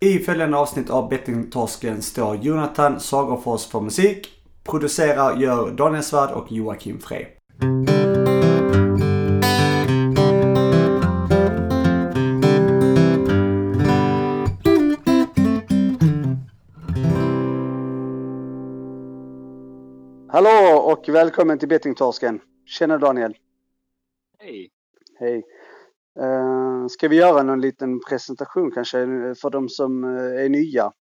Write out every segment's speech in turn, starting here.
I följande avsnitt av Bettingtorsken står Jonathan Sagerfors för musik. Producerar gör Daniel Svärd och Joakim Frey. Hallå och välkommen till Bettingtorsken. Tjena Daniel. Hej. Hej. Uh, ska vi göra någon liten presentation kanske för de som uh, är nya?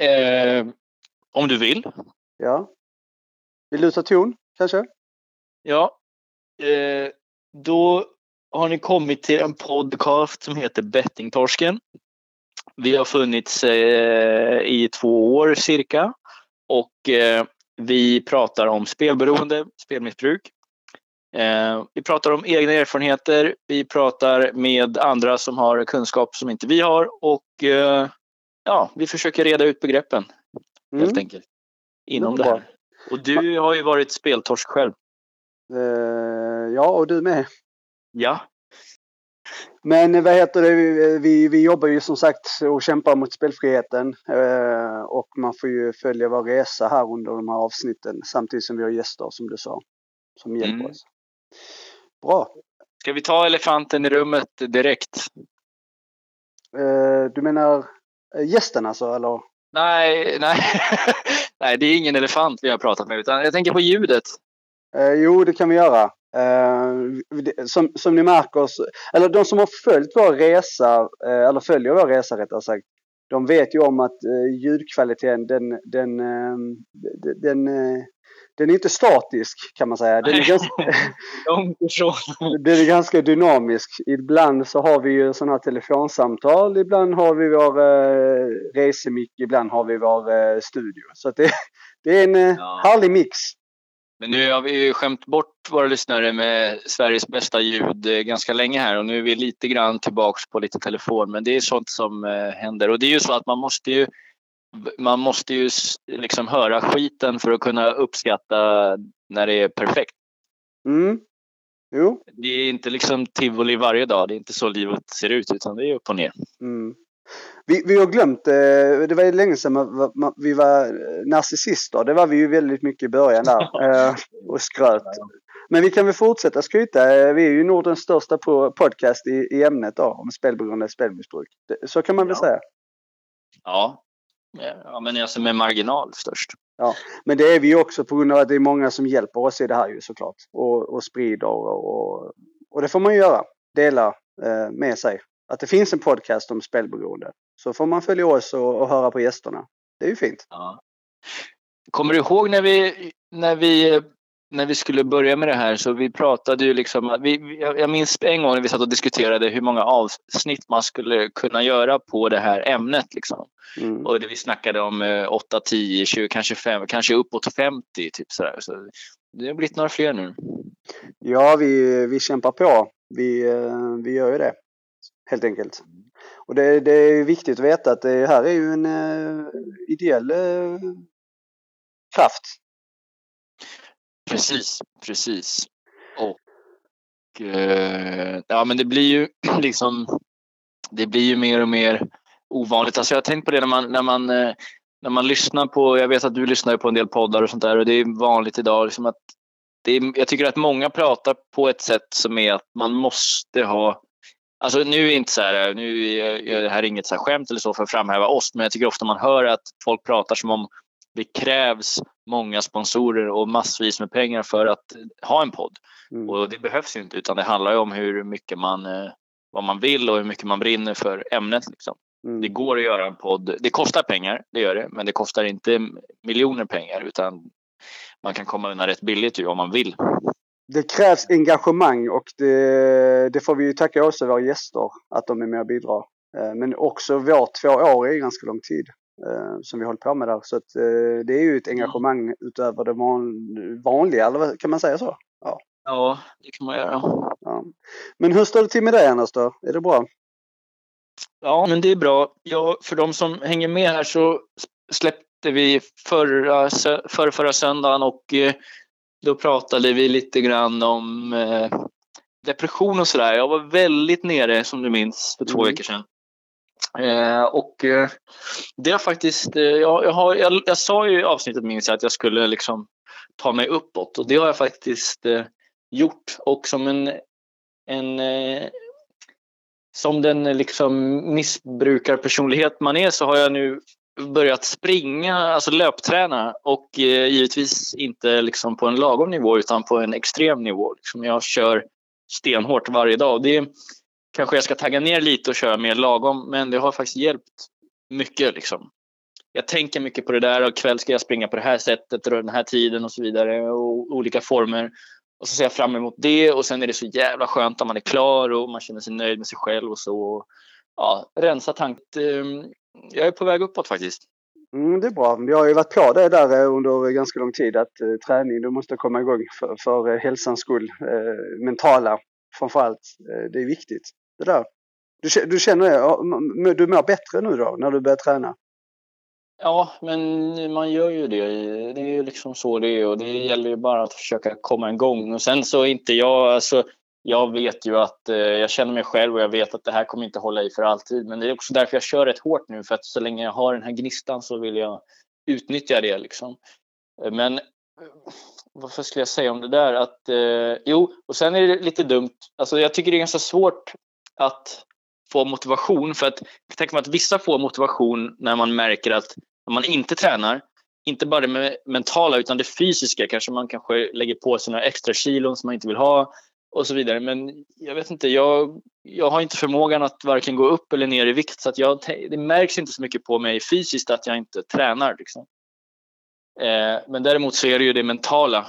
Eh, om du vill. Ja. Vill du ta ton kanske? Ja. Eh, då har ni kommit till en podcast som heter Bettingtorsken. Vi har funnits eh, i två år cirka och eh, vi pratar om spelberoende, spelmissbruk. Eh, vi pratar om egna erfarenheter. Vi pratar med andra som har kunskap som inte vi har och eh, ja, vi försöker reda ut begreppen helt Mm. enkelt inom Det det här. Och du har ju varit speltorsk själv. Uh, ja, och du med. Ja, Men eh, vad heter det, vi, vi, vi jobbar ju som sagt och kämpar mot spelfriheten. eh, och man får ju följa vår resa här under de här avsnitten samtidigt som vi har gäster som du sa. Som hjälper Mm. oss. Bra. ska vi ta elefanten i rummet direkt? Eh, du menar eh, gästen alltså eller? Nej, nej. nej, det är ingen elefant vi har pratat med utan jag tänker på ljudet. Eh, jo, det kan vi göra. Eh, som, som ni märker, eller de som har följt vår resa, eh, eller följer vår resa rättare sagt, de vet ju om att eh, ljudkvaliteten den, den, eh, den, den, eh, den är inte statisk kan man säga. Den är, ganska, den är ganska dynamisk. Ibland så har vi ju sådana här telefonsamtal, ibland har vi vår eh, resemick, ibland har vi vår eh, studio. Så det, det är en eh, Ja. härlig mix. Men nu har vi ju skämt bort våra lyssnare med Sveriges bästa ljud eh, ganska länge här och nu är vi lite grann tillbaks på lite telefon. Men det är sånt som eh, händer och det är ju så att man måste ju man måste ju liksom höra skiten för att kunna uppskatta när det är perfekt. Mm. Jo. Det är inte liksom tivoli varje dag. Det är inte så livet ser ut utan det är upp och ner. Mm. Vi, vi har glömt, eh, det var länge sedan vi var eh, narcissister. Det var vi ju väldigt mycket i början där eh, och skröt. Men vi kan väl fortsätta skryta. Vi är ju Nordens största po- podcast i, ämnet då, om spelberoende och spelmissbruk. Så kan man väl Ja. säga. Ja. ja, men alltså med marginal störst. Men det är vi också på grund av att det är många som hjälper oss i det här ju såklart. Och, och sprider och, och, och det får man ju göra. Dela eh, med sig. Att det finns en podcast om spelberoende. Så får man följa oss och, och höra på gästerna. Det är ju fint. Ja. Kommer du ihåg när vi, när vi när vi skulle börja med det här så vi pratade ju liksom, vi, jag minns en gång när vi satt och diskuterade hur många avsnitt man skulle kunna göra på det här ämnet. Liksom. Mm. Och det vi snackade om eh, 8, 10, 20, kanske 5, kanske uppåt 50. Typ sådär. Så det har blivit några fler nu. Ja, vi, vi kämpar på. Vi, eh, vi gör ju det. Helt enkelt. Och det, det är viktigt att veta att det här är ju en uh, ideell eh, kraft. Precis, precis. Och eh, ja, men det blir ju liksom. Det blir ju mer och mer ovanligt. Alltså jag har tänkt på det när man när man eh, när man lyssnar på. Jag vet att du lyssnar på en del poddar och sånt där och det är vanligt idag liksom att. Det är, jag tycker att många pratar på ett sätt som är att man måste ha. Alltså nu är inte så här, nu är det här är inget så här skämt eller så för att framhäva oss, men jag tycker ofta man hör att folk pratar som om det krävs många sponsorer och massvis med pengar för att ha en podd. Mm. Och det behövs ju inte utan det handlar ju om hur mycket man, eh, vad man vill och hur mycket man brinner för ämnet. Liksom. Mm. Det går att göra en podd. Det kostar pengar, det gör det, men det kostar inte miljoner pengar utan man kan komma undan rätt billigt ju om man vill. Det krävs engagemang och det, det får vi ju tacka också våra gäster att de är med och bidrar. Eh, Men också våra två år är ganska lång tid eh, som vi håller på med där. Så att, eh, det är ju ett engagemang utöver det van, vanliga, eller kan man säga så? Ja, det kan man göra. Ja. Men hur står det till med dig annars då? Är det bra? Ja, men det är bra. Ja, för de som hänger med här så släppte vi förra, förra, förra söndagen och då pratade vi lite grann om eh, depression och sådär. Jag var väldigt nere, som du minns, för två Mm. veckor sedan. Eh, och eh, det har faktiskt, eh, jag, jag, har, jag, jag sa ju i avsnittet minns jag att jag skulle liksom ta mig uppåt och det har jag faktiskt eh, gjort. Och som en, en eh, som den liksom missbrukarpersonlighet man är så har jag nu börjat springa, alltså löpträna och eh, givetvis inte liksom på en lagom nivå utan på en extrem nivå. Liksom jag kör stenhårt varje dag. Det kanske jag ska tagga ner lite och köra mer lagom, men det har faktiskt hjälpt mycket. Liksom. Jag tänker mycket på det där och kväll ska jag springa på det här sättet och den här tiden och så vidare och olika former. Och så ser jag fram emot det och sen är det så jävla skönt när man är klar och man känner sig nöjd med sig själv och så. Ja, rensa tanken. Eh, jag är på väg uppåt faktiskt. Mm, det är bra. Vi har ju varit på det där eh, under ganska lång tid att eh, träning, du måste komma igång för, för eh, hälsans skull. Eh, mentala framförallt. Eh, det är viktigt. Det där. Du, du känner det? Du mår bättre nu då när du börjar träna? Ja, men man gör ju det. Det är ju liksom så det är och det gäller ju bara att försöka komma igång. Och sen så inte jag, alltså jag vet ju att eh, jag känner mig själv och jag vet att det här kommer inte hålla i för alltid. Men det är också därför jag kör rätt hårt nu för att så länge jag har den här gnistan så vill jag utnyttja det liksom. Eh, men eh, vad skulle jag säga om det där? Att, eh, jo, och sen är det lite dumt. Alltså jag tycker det är ganska svårt att få motivation för att jag tänker mig att vissa får motivation när man märker att när man inte tränar, inte bara det mentala utan det fysiska, kanske man kanske lägger på sig några extra kilon som man inte vill ha och så vidare. Men jag vet inte, jag, jag har inte förmågan att varken gå upp eller ner i vikt så att jag, det märks inte så mycket på mig fysiskt att jag inte tränar. Liksom. Eh, men däremot så är det ju det mentala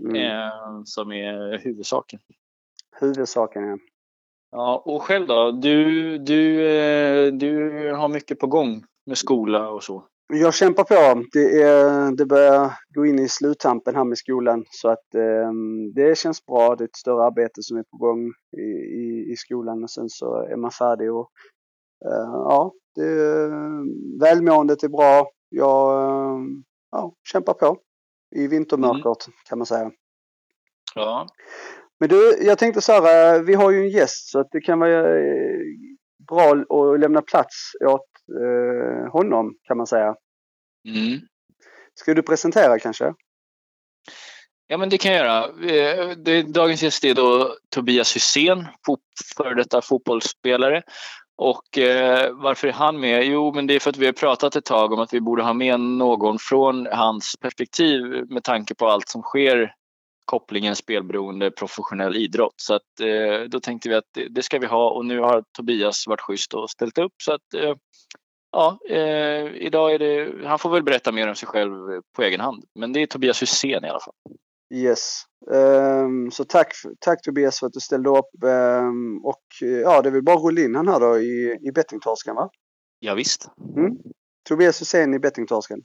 mm. eh, som är huvudsaken. Huvudsaken, ja. Ja, och själv då? Du, du, eh, du har mycket på gång med skola och så. Jag kämpar på. Det, är, det börjar gå in i sluttampen här med skolan så att eh, det känns bra. Det är ett större arbete som är på gång i, i, i skolan och sen så är man färdig och eh, ja, det, välmåendet är bra. Jag eh, ja, kämpar på i vintermörkret mm. kan man säga. Ja. Men du, jag tänkte så här, vi har ju en gäst så att det kan vara eh, bra att lämna plats åt eh, honom kan man säga. Mm. Ska du presentera kanske? Ja, men det kan jag göra. Eh, dagens gäst är då Tobias Hysén, före detta fotbollsspelare. Och eh, varför är han med? Jo, men det är för att vi har pratat ett tag om att vi borde ha med någon från hans perspektiv med tanke på allt som sker kopplingen spelberoende professionell idrott. Så att, eh, då tänkte vi att det, det, ska vi ha och nu har Tobias varit schysst och ställt upp. Så att, eh, ja, eh, idag är det, han får väl berätta mer om sig själv på egen hand. Men det är Tobias Hysén i alla fall. Yes. Um, så tack, tack Tobias för att du ställde upp. Um, och ja, det är väl bara att rulla in han här då i, i bettingtorsken va? Ja, visst. Mm. Tobias Hysén i bettingtorsken.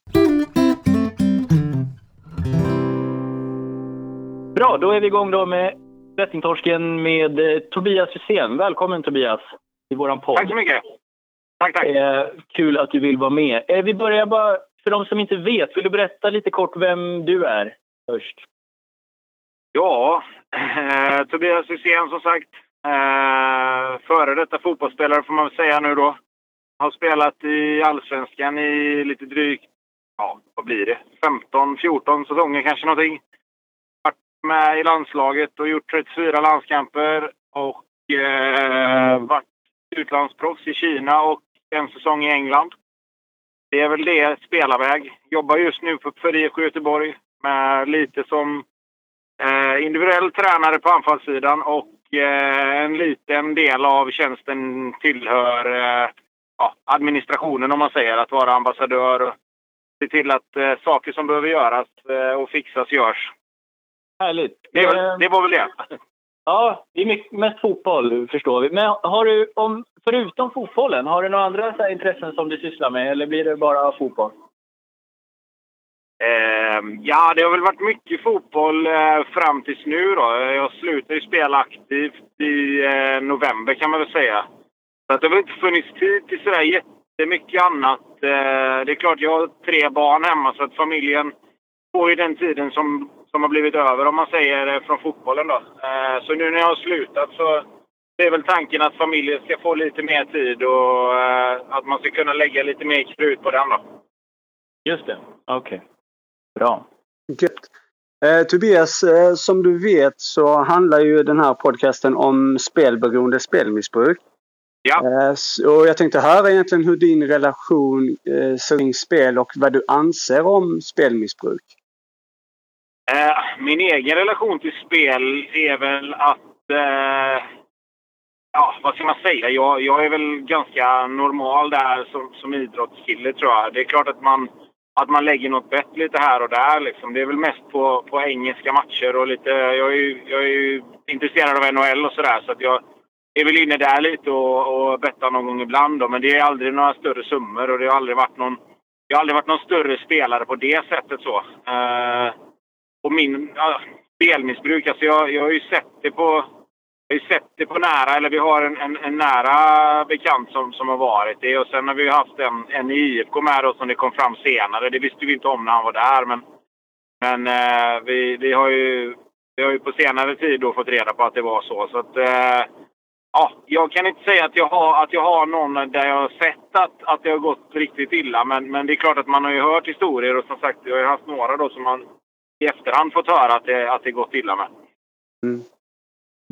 Bra, då är vi igång då med bettingtorsken med eh, Tobias Hysén. Välkommen Tobias till våran podd. Tack så mycket. Tack, tack. Eh, kul att du vill vara med. Eh, vi börjar bara, för de som inte vet, vill du berätta lite kort vem du är först? Ja, eh, Tobias Hysén som sagt. Eh, före detta fotbollsspelare får man väl säga nu då. Har spelat i Allsvenskan i lite drygt, ja vad blir det, 15-14 säsonger kanske någonting. Med i landslaget och gjort 34 landskamper och eh, varit utlandsproffs i Kina och en säsong i England. Det är väl det, spelarväg. Jobbar just nu för IFK Göteborg med lite som eh, individuell tränare på anfallssidan och eh, en liten del av tjänsten tillhör eh, ja, administrationen om man säger. Att vara ambassadör och se till att eh, saker som behöver göras eh, och fixas görs. Härligt. Det, det var väl det. Ja, det är mycket, mest fotboll förstår vi. Men har du, om, förutom fotbollen, har du några andra intressen som du sysslar med eller blir det bara fotboll? Eh, ja, det har väl varit mycket fotboll eh, fram tills nu då. Jag slutade ju spela aktivt i eh, november kan man väl säga. Så att det har väl inte funnits tid till sådär jättemycket annat. Eh, det är klart, jag har tre barn hemma så att familjen får ju den tiden som som har blivit över om man säger från fotbollen då. Eh, så nu när jag har slutat så det är väl tanken att familjen ska få lite mer tid och eh, att man ska kunna lägga lite mer krut på den då. Just det. Okej. Okay. Bra. Gött. Eh, Tobias, eh, som du vet så handlar ju den här podcasten om spelberoende spelmissbruk. Ja. Eh, och jag tänkte höra egentligen hur din relation eh, ser kring spel och vad du anser om spelmissbruk. Eh, min egen relation till spel är väl att... Eh, ja, vad ska man säga? Jag, jag är väl ganska normal där som, som idrottskille tror jag. Det är klart att man, att man lägger något bett lite här och där. Liksom. Det är väl mest på, på engelska matcher och lite... Jag är ju, jag är ju intresserad av NHL och sådär så att jag är väl inne där lite och, och bettar någon gång ibland. Då. Men det är aldrig några större summor och det har aldrig varit någon... Jag har aldrig varit någon större spelare på det sättet så. Eh, och min ja, spelmissbruk, alltså jag, jag har ju sett det på jag har ju sett det på nära, eller vi har en, en, en, nära bekant som, som har varit det. Och sen har vi haft en, en i IFK med då som det kom fram senare. Det visste vi inte om när han var där. Men, men eh, vi, vi, har ju, vi har ju på senare tid då fått reda på att det var så. så att, eh, ja, jag kan inte säga att jag har, att jag har någon där jag har sett att, att det har gått riktigt illa. Men, men det är klart att man har ju hört historier och som sagt, jag har ju haft några då som man i efterhand fått höra att det, att det gått illa med. Mm.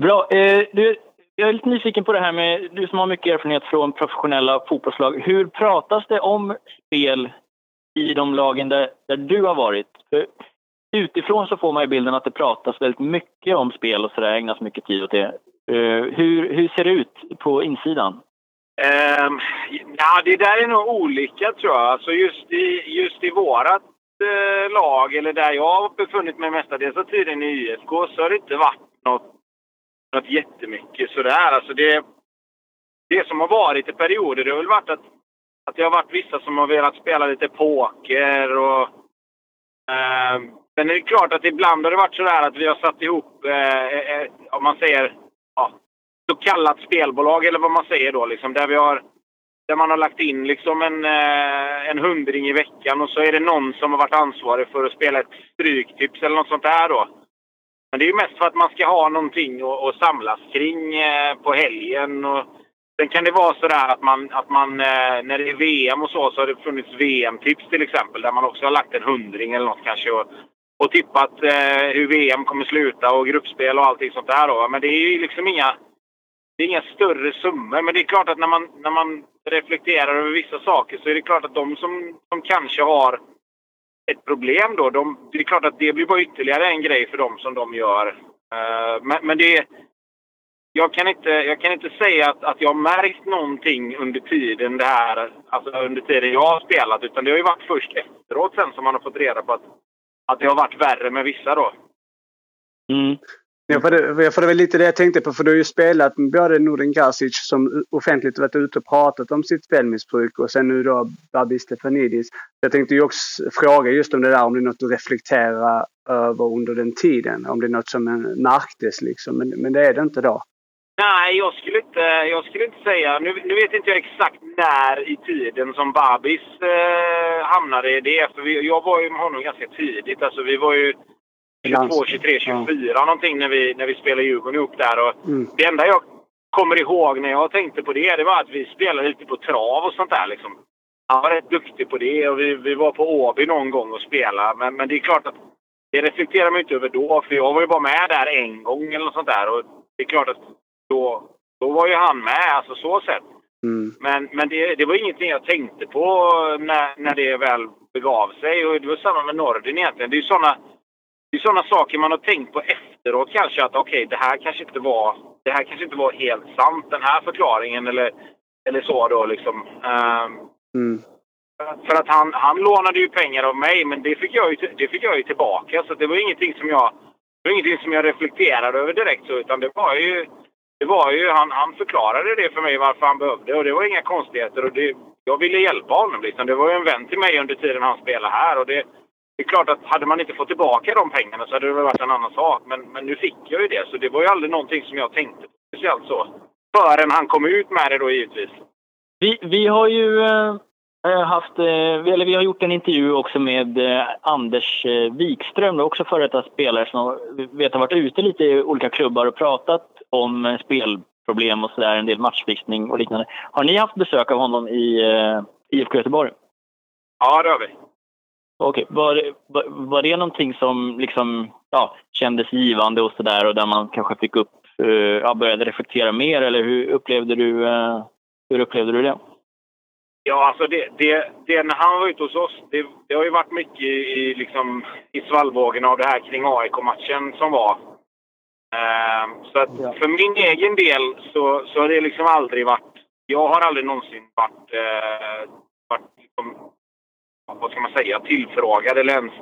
Bra. Eh, du, jag är lite nyfiken på det här med, du som har mycket erfarenhet från professionella fotbollslag. Hur pratas det om spel i de lagen där, där du har varit? För utifrån så får man ju bilden att det pratas väldigt mycket om spel och så där, ägnas mycket tid åt det. Uh, hur, hur ser det ut på insidan? Um, ja, det där är nog olika tror jag. Alltså just i, just i vårat eh, lag, eller där jag har befunnit mig mestadels av tiden i IFK, så har det inte varit något, något jättemycket sådär. Alltså det, det som har varit i perioder, det har väl varit att, att det har varit vissa som har velat spela lite poker och eh, uh, Sen är det klart att ibland har det varit sådär att vi har satt ihop, eh, eh, eh, om man säger, ja, så kallat spelbolag eller vad man säger då liksom. Där vi har där man har lagt in liksom en, eh, en hundring i veckan och så är det någon som har varit ansvarig för att spela ett stryktips eller något sånt där då. Men det är ju mest för att man ska ha någonting att, att samlas kring eh, på helgen. Och sen kan det vara sådär att man, att man eh, när det är VM och så, så har det funnits VM-tips till exempel där man också har lagt en hundring eller något kanske och, och tippat eh, hur VM kommer sluta och gruppspel och allting sånt där då. Men det är ju liksom inga det är inga större summor, men det är klart att när man, när man reflekterar över vissa saker så är det klart att de som, som kanske har ett problem då, de, det är klart att det blir bara ytterligare en grej för dem som de gör. Uh, men, men det jag kan inte, jag kan inte säga att, att jag har märkt någonting under tiden det här, alltså under tiden jag har spelat, utan det har ju varit först efteråt sen som man har fått reda på att, att det har varit värre med vissa då. Mm. Ja, för det, för det var lite det jag tänkte på. För du har ju spelat med både Nordin Gasic som offentligt varit ute och pratat om sitt spelmissbruk och sen nu då Babi Stefanidis. Jag tänkte ju också fråga just om det där, om det är något du reflekterar över under den tiden. Om det är något som märktes liksom. Men, men det är det inte då? Nej, jag skulle inte, jag skulle inte säga... Nu, nu vet inte jag exakt när i tiden som Babis eh, hamnade i det. För vi, jag var ju med honom ganska tidigt. Alltså vi var ju 22, 23, 24 ja. någonting när vi, när vi spelade Djurgården ihop där. Och mm. Det enda jag kommer ihåg när jag tänkte på det, det var att vi spelade lite på trav och sånt där. Liksom. Han var rätt duktig på det och vi, vi var på Åby någon gång och spelade. Men, men det är klart att det reflekterar man inte över då, för jag var ju bara med där en gång eller något sånt där. Och det är klart att då, då var ju han med, alltså så sett. Mm. Men, men det, det var ingenting jag tänkte på när, när det väl begav sig. Och det var samma med Nordin egentligen. Det är ju sådana det är sådana saker man har tänkt på efteråt kanske att okej, okay, det här kanske inte var det här kanske inte var helt sant, den här förklaringen eller, eller så då liksom. Um, mm. För att han, han lånade ju pengar av mig, men det fick jag ju, det fick jag ju tillbaka. Så det var ingenting som jag, det var ingenting som jag reflekterade över direkt så, utan det var ju, det var ju, han, han förklarade det för mig varför han behövde och det var inga konstigheter och det, jag ville hjälpa honom liksom. Det var ju en vän till mig under tiden han spelade här och det, det är klart att hade man inte fått tillbaka de pengarna så hade det varit en annan sak. Men, men nu fick jag ju det, så det var ju aldrig någonting som jag tänkte speciellt så. Förrän han kom ut med det då givetvis. Vi, vi har ju äh, haft, äh, eller vi har gjort en intervju också med äh, Anders Wikström, också före detta spelare som vet har varit ute lite i olika klubbar och pratat om spel problem och sådär, en del matchfixning och liknande. Har ni haft besök av honom i IFK Göteborg? Ja, det har vi. Okej, okay. var, var, var det någonting som liksom, ja, kändes givande och sådär och där man kanske fick upp, uh, ja, började reflektera mer eller hur upplevde du, uh, hur upplevde du det? Ja, alltså det, det, det, när han var ute hos oss, det, det har ju varit mycket i, liksom, i svallvågen av det här kring AIK-matchen som var. Uh, så att ja. för min egen del så, så har det liksom aldrig varit... Jag har aldrig någonsin varit, uh, varit liksom, vad ska man säga, tillfrågad eller ens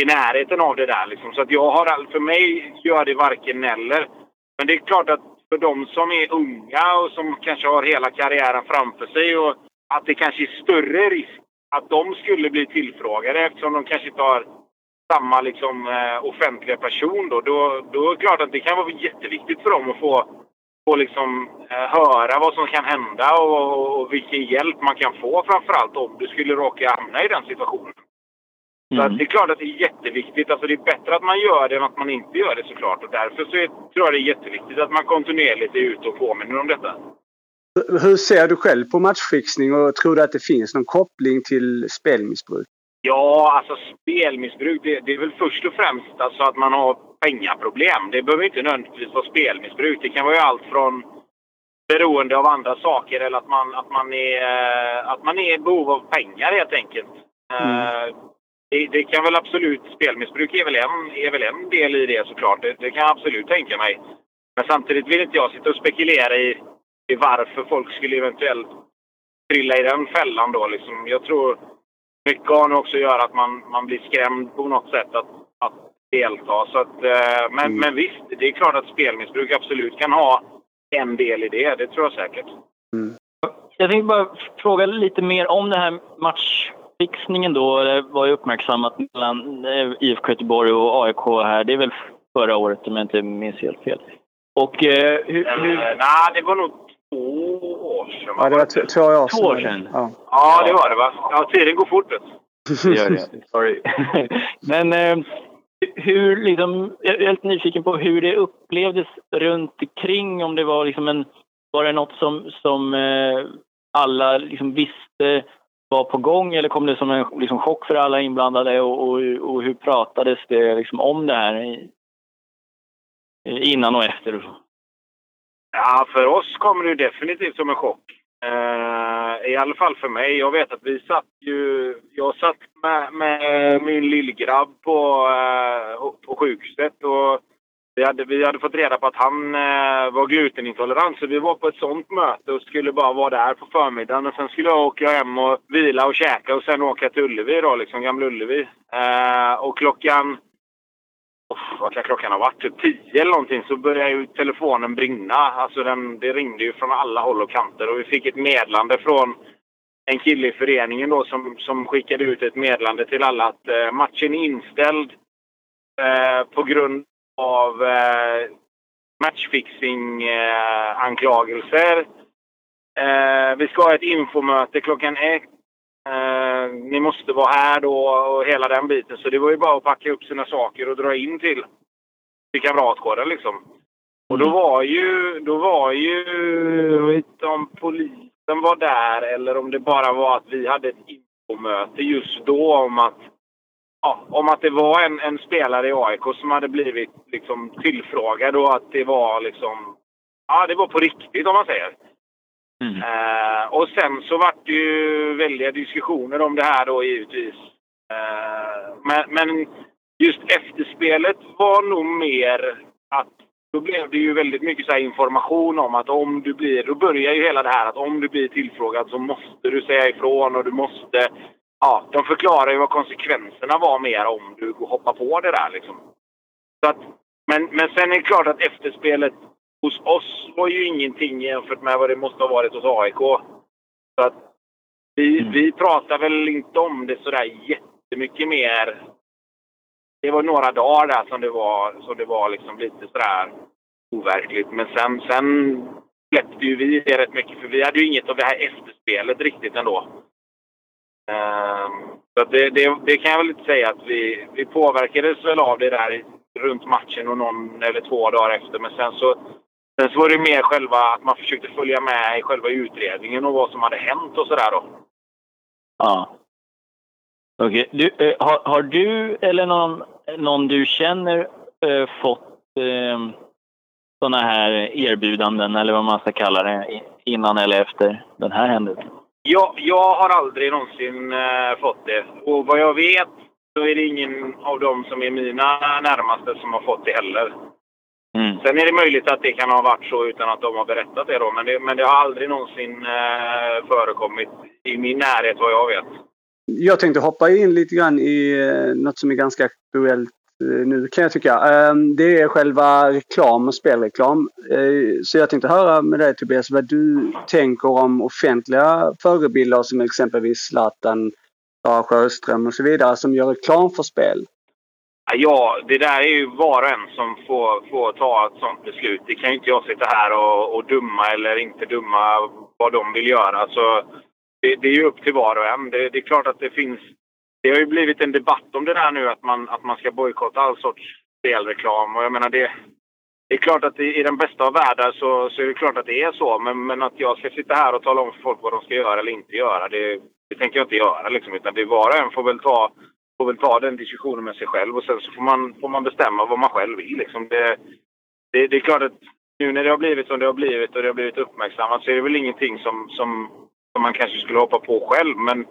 i närheten av det där. Liksom. Så att jag har, för mig gör det varken eller. Men det är klart att för de som är unga och som kanske har hela karriären framför sig och att det kanske är större risk att de skulle bli tillfrågade eftersom de kanske inte har samma liksom, eh, offentliga person. Då, då, då är det klart att det kan vara jätteviktigt för dem att få, få liksom, eh, höra vad som kan hända och, och vilken hjälp man kan få framförallt om du skulle råka hamna i den situationen. Mm. Så det är klart att det är jätteviktigt. Alltså det är bättre att man gör det än att man inte gör det såklart. Och därför så är, tror jag det är jätteviktigt att man kontinuerligt är ute och påminner om detta. Hur ser du själv på matchfixning och tror du att det finns någon koppling till spelmissbruk? Ja, alltså spelmissbruk det, det är väl först och främst alltså att man har pengaproblem. Det behöver inte nödvändigtvis vara spelmissbruk. Det kan vara allt från beroende av andra saker eller att man, att man, är, att man är i behov av pengar helt enkelt. Mm. Uh, det, det, kan väl absolut, spelmissbruk är väl en, är väl en del i det såklart. Det, det kan jag absolut tänka mig. Men samtidigt vill inte jag sitta och spekulera i, i varför folk skulle eventuellt trilla i den fällan då. Liksom. Jag tror mycket har nog också att göra att man, man blir skrämd på något sätt att, att delta. Så att, eh, men, mm. men visst, det är klart att spelmissbruk absolut kan ha en del i det. Det tror jag säkert. Mm. Jag tänkte bara fråga lite mer om det här match fixningen då var ju uppmärksammat mellan eh, IFK Göteborg och AIK här. Det är väl förra året om jag inte minns helt fel. Och eh, hur... hur... Nej, det var nog två år sedan. Ja, det var två år sedan. Två år sedan? Ja. ja, det var det va? Ja, tiden går fort. Det gör det. Sorry. Men eh, hur liksom... Jag är lite nyfiken på hur det upplevdes runt omkring. Om det var liksom en... Var det något som, som eh, alla liksom visste var på gång eller kom det som en liksom, chock för alla inblandade och, och, och hur pratades det liksom, om det här innan och efter? Ja, för oss kom det definitivt som en chock. Eh, I alla fall för mig. Jag vet att vi satt ju... Jag satt med, med min lillgrabb på, eh, på sjukhuset och vi hade, vi hade fått reda på att han eh, var glutenintolerant så vi var på ett sånt möte och skulle bara vara där på förmiddagen. Och sen skulle jag åka hem och vila och käka och sen åka till Ullevi då, liksom Gamla Ullevi. Eh, och klockan... Vad kan klockan ha varit? Typ tio eller någonting så började ju telefonen brinna. Alltså den, det ringde ju från alla håll och kanter och vi fick ett meddelande från en kille i föreningen då som, som skickade ut ett meddelande till alla att eh, matchen är inställd eh, på grund av eh, matchfixing-anklagelser. Eh, eh, vi ska ha ett infomöte klockan ett. Eh, ni måste vara här då och hela den biten. Så det var ju bara att packa upp sina saker och dra in till, till Kamratgården liksom. Och då mm. var ju, då var ju, jag vet inte om polisen var där eller om det bara var att vi hade ett infomöte just då om att ja, om att det var en, en, spelare i AIK som hade blivit liksom, tillfrågad och att det var liksom... Ja, det var på riktigt om man säger. Mm. Eh, och sen så vart det ju väldiga diskussioner om det här då givetvis. Eh, men, men just efterspelet var nog mer att då blev det ju väldigt mycket så information om att om du blir... Då börjar ju hela det här att om du blir tillfrågad så måste du säga ifrån och du måste ja, de förklarar ju vad konsekvenserna var mer om du hoppar på det där. Liksom. Så att, men, men sen är det klart att efterspelet hos oss var ju ingenting jämfört med vad det måste ha varit hos AIK. Så att vi, mm. vi pratar väl inte om det sådär jättemycket mer. Det var några dagar där som det var, som det var liksom lite sådär overkligt. Men sen, sen släppte ju vi det rätt mycket för vi hade ju inget av det här efterspelet riktigt ändå. Um, så det, det, det, kan jag väl inte säga att vi, vi påverkades väl av det där runt matchen och någon eller två dagar efter. Men sen så Sen så var det mer själva att man försökte följa med i själva utredningen och vad som hade hänt och sådär då. Ja. Okej. Du, eh, har, har du eller någon, någon du känner eh, fått eh, sådana här erbjudanden eller vad man ska kalla det innan eller efter den här händelsen? Jag, jag har aldrig någonsin eh, fått det. Och vad jag vet så är det ingen av dem som är mina närmaste som har fått det heller. Mm. Sen är det möjligt att det kan ha varit så utan att de har berättat det då. Men det, men det har aldrig någonsin eh, förekommit i min närhet vad jag vet. Jag tänkte hoppa in lite grann i eh, något som är ganska aktuellt eh, nu kan jag tycka. Eh, Det är själva reklam och spelreklam. Eh, Så jag tänkte höra med dig Tobias vad du tänker om offentliga förebilder som exempelvis Zlatan, Sara Sjöström och så vidare som gör reklam för spel. Ja, det där är ju var och en som får, får ta ett sånt beslut. Det kan ju inte jag sitta här och, och dumma eller inte dumma vad de vill göra. Så det, det är ju upp till var och en. Det, det är klart att det finns... Det har ju blivit en debatt om det där nu att man, att man ska bojkotta all sorts spelreklam. Och jag menar det... Det är klart att i i den bästa av världar så, så är det klart att det är så. Men, men att jag ska sitta här och tala om för folk vad de ska göra eller inte göra, det, det tänker jag inte göra. Liksom, utan det är var och en får väl ta får väl ta den diskussionen med sig själv och sen så får man, får man bestämma vad man själv vill. Liksom. Det, det, det är klart att nu när det har blivit som det har blivit och det har blivit uppmärksammat så är det väl ingenting som, som, som man kanske skulle hoppa på själv. Men,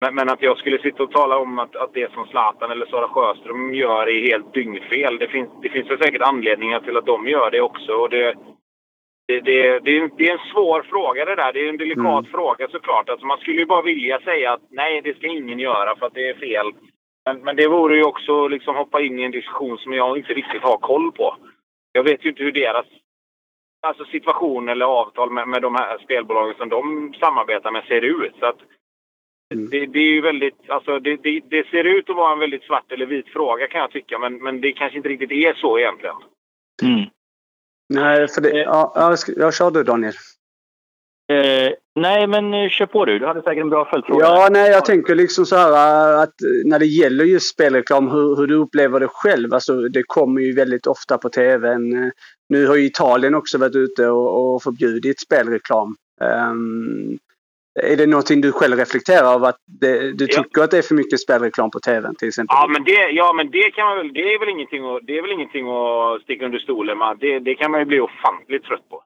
men, men att jag skulle sitta och tala om att, att det som Zlatan eller Sara Sjöström gör är helt dyngfel. Det finns, det finns väl säkert anledningar till att de gör det också. Och det, det, det, det, är, det är en svår fråga det där. Det är en delikat Mm. fråga såklart. Alltså man skulle ju bara vilja säga att nej, det ska ingen göra för att det är fel. Men, men det vore ju också liksom hoppa in i en diskussion som jag inte riktigt har koll på. Jag vet ju inte hur deras alltså situation eller avtal med, med de här spelbolagen som de samarbetar med ser ut. Så att Mm. det, det är ju väldigt, alltså det, det, det ser ut att vara en väldigt svart eller vit fråga kan jag tycka. Men, men det kanske inte riktigt är så egentligen. Mm. Nej, för det... Ja, ja, ska- ja kör du Daniel. Eh, nej, men eh, kör på du. Du hade säkert en bra följdfråga. Ja, nej, jag tänker liksom så här äh, att när det gäller just spelreklam, hur, hur du upplever det själv. Alltså, det kommer ju väldigt ofta på tvn. Äh, Nu har ju Italien också varit ute och, och förbjudit spelreklam. Ehm, är det någonting du själv reflekterar över? Att det, du Ja. tycker att det är för mycket spelreklam på tvn till exempel? Ja, men det, ja, men det kan man väl, det är väl ingenting att, det är väl ingenting att sticka under stolen med. Det, det kan man ju bli ofantligt trött på.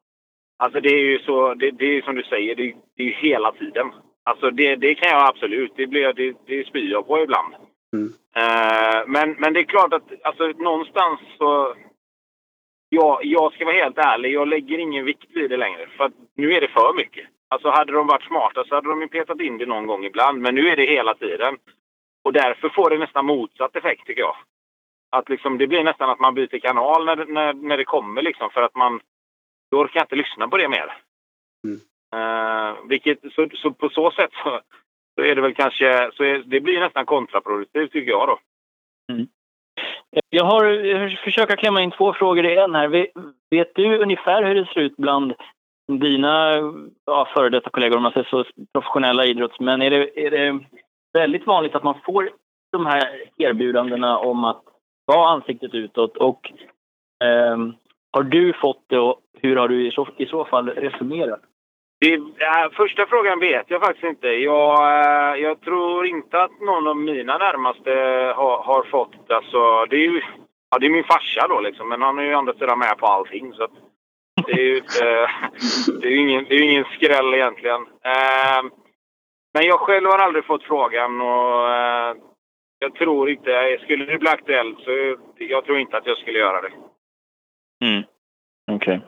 Alltså det är ju så, det, det är ju som du säger, det, det är ju hela tiden. Alltså det, det kan jag absolut, det, blir, det, det spyr jag på ibland. Mm. Eh, men, men det är klart att alltså, någonstans så... Ja, jag ska vara helt ärlig, jag lägger ingen vikt vid det längre. För att nu är det för mycket. Alltså hade de varit smarta så hade de ju petat in det någon gång ibland. Men nu är det hela tiden. Och därför får det nästan motsatt effekt tycker jag. Att liksom, det blir nästan att man byter kanal när, när, när det kommer liksom för att man... Då orkar jag inte lyssna på det mer. Mm. Eh, vilket, så, så på så sätt så, så är det väl kanske... Så är, det blir nästan kontraproduktivt tycker jag då. Jag har jag försöker klämma in två frågor i en här. Vet, vet du ungefär hur det ser ut bland dina ja, före detta kollegor, om man säger så, professionella idrottsmän? Är det, är det väldigt vanligt att man får de här erbjudandena om att vara ansiktet utåt? Och ehm, har du fått det och hur har du i så, i så fall resonerat? Det, äh, första frågan vet jag faktiskt inte. Jag, äh, jag tror inte att någon av mina närmaste har, har fått... Alltså, det, är ju, ja, det är min farsa då liksom, men han är ju å andra sidan med på allting. Så att det är ju inte, det är ingen, det är ingen skräll egentligen. Äh, men jag själv har aldrig fått frågan och äh, jag tror inte... Skulle det bli aktuellt så jag tror inte att jag skulle göra det. Mm. Okej.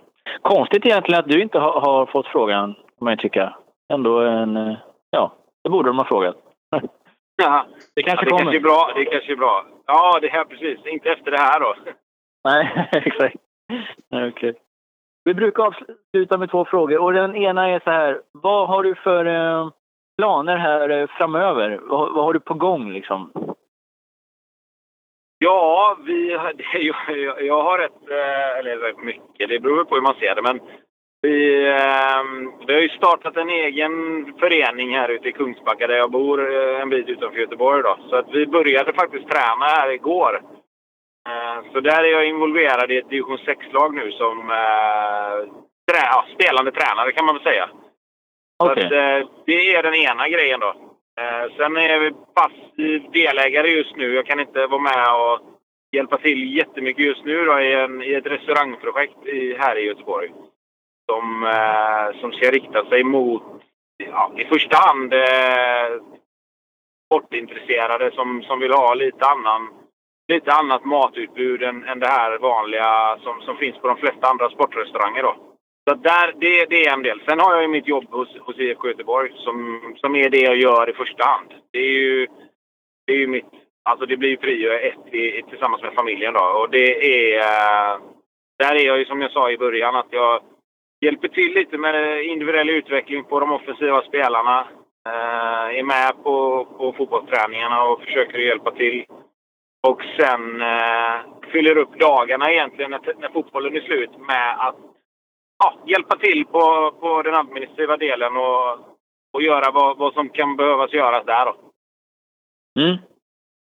Konstigt egentligen att du inte har, har fått frågan, kan man ju tycka. Ändå en... eh, Ja, det borde de ha frågat. Ja, Det kanske det kommer. kanske är bra. Det kanske är bra. Ja, det här precis. Inte efter det här då. Nej, exakt. Okej. Vi brukar avsluta med två frågor. Och den ena är så här. Vad har du för eh, planer här eh, framöver? Vad, vad har du på gång liksom? Ja, vi, har- det jag, jag har rätt, eh, eller rätt mycket, det beror på hur man ser det. Men vi, ehm, vi har ju startat en egen förening här ute i Kungsbacka där jag bor eh, en bit utanför Göteborg. Då. Så att vi började faktiskt träna här igår. Eh, så där är jag involverad i ett division 6-lag nu som eh, trä, ja, spelande tränare kan man väl säga. Okej. att, eh, det är den ena grejen då. Sen är vi passiv delägare just nu. Jag kan inte vara med och hjälpa till jättemycket just nu då i, en, i ett restaurangprojekt i, här i Göteborg. Som, eh, som ska rikta sig mot, ja, i första hand, eh, sportintresserade som, som vill ha lite annan lite annat matutbud än, än det här vanliga som, som finns på de flesta andra sportrestauranger. Då. Så där, det, det är en del. Sen har jag ju mitt jobb hos, hos IFK Göteborg som, som är det jag gör i första hand. Det är ju, det är ju mitt... Alltså det blir ju prio ett i, tillsammans med familjen då. Och det är... Eh, där är jag ju som jag sa i början att jag hjälper till lite med individuell utveckling på de offensiva spelarna. Eh, är med på, på fotbollsträningarna och försöker hjälpa till. Och sen eh, fyller upp dagarna egentligen när, när fotbollen är slut med att ja, hjälpa till på, på den administrativa delen och, och göra vad, vad som kan behövas göras där. Då. Mm.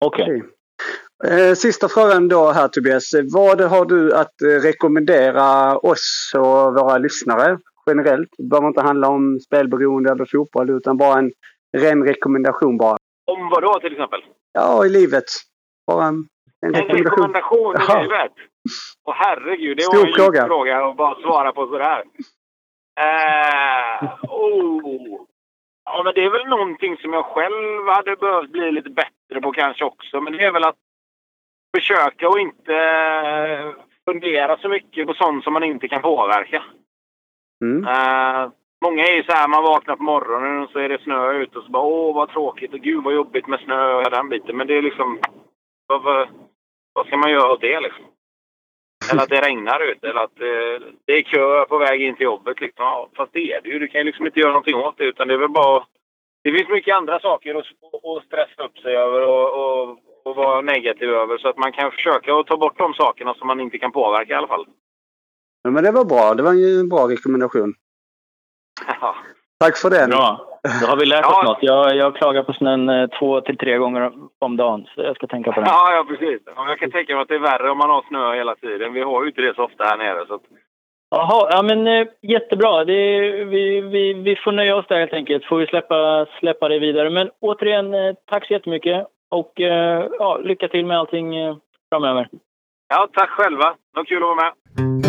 Okej. Okej. Eh, Sista frågan då här Tobias. Vad har du att eh, rekommendera oss och våra lyssnare generellt? Det behöver inte handla om spelberoende eller fotboll utan bara en ren rekommendation bara. Om vad då till exempel? Ja, i livet. Bara en, en En rekommendation. rekommendation Jaha. i livet? Åh herregud, det Stor var en fråga. fråga. att bara svara på sådär. Eh, oh. Ja, men det är väl någonting som jag själv hade behövt bli lite bättre på kanske också. Men det är väl att försöka och inte eh, fundera så mycket på sånt som man inte kan påverka. Mm. Eh, många är ju så här, man vaknar på morgonen och så är det snö ute och så bara åh vad tråkigt och gud vad jobbigt med snö och den biten. Men det är liksom, vad, vad, ska man göra åt det liksom? Eller att det regnar ute eller att eh, det är kö på väg in till jobbet. Liksom. Ja, fast det är det ju. Du kan ju liksom inte göra någonting åt det utan det är väl bara... Det finns mycket andra saker att, att stressa upp sig över och, och, och vara negativ över. Så att man kan försöka att ta bort de sakerna som man inte kan påverka i alla fall. Ja, men det var bra. Det var ju en bra rekommendation. Ja. Tack för den. Bra. Då har vi lärt oss Ja. något. Jag, jag klagar på snön eh, två till tre gånger om dagen. Så jag ska tänka på det. Ja, ja precis. Ja, Jag kan tänka mig att det är värre om man har snö hela tiden. Vi har ju inte det så ofta här nere. Så att, Jaha, ja men eh, jättebra. Det, vi, vi, vi får nöja oss där helt enkelt. Får vi släppa, släppa det vidare. Men återigen, eh, tack så jättemycket. Och eh, ja, lycka till med allting eh, framöver. ja, tack själva. Det var kul att vara med.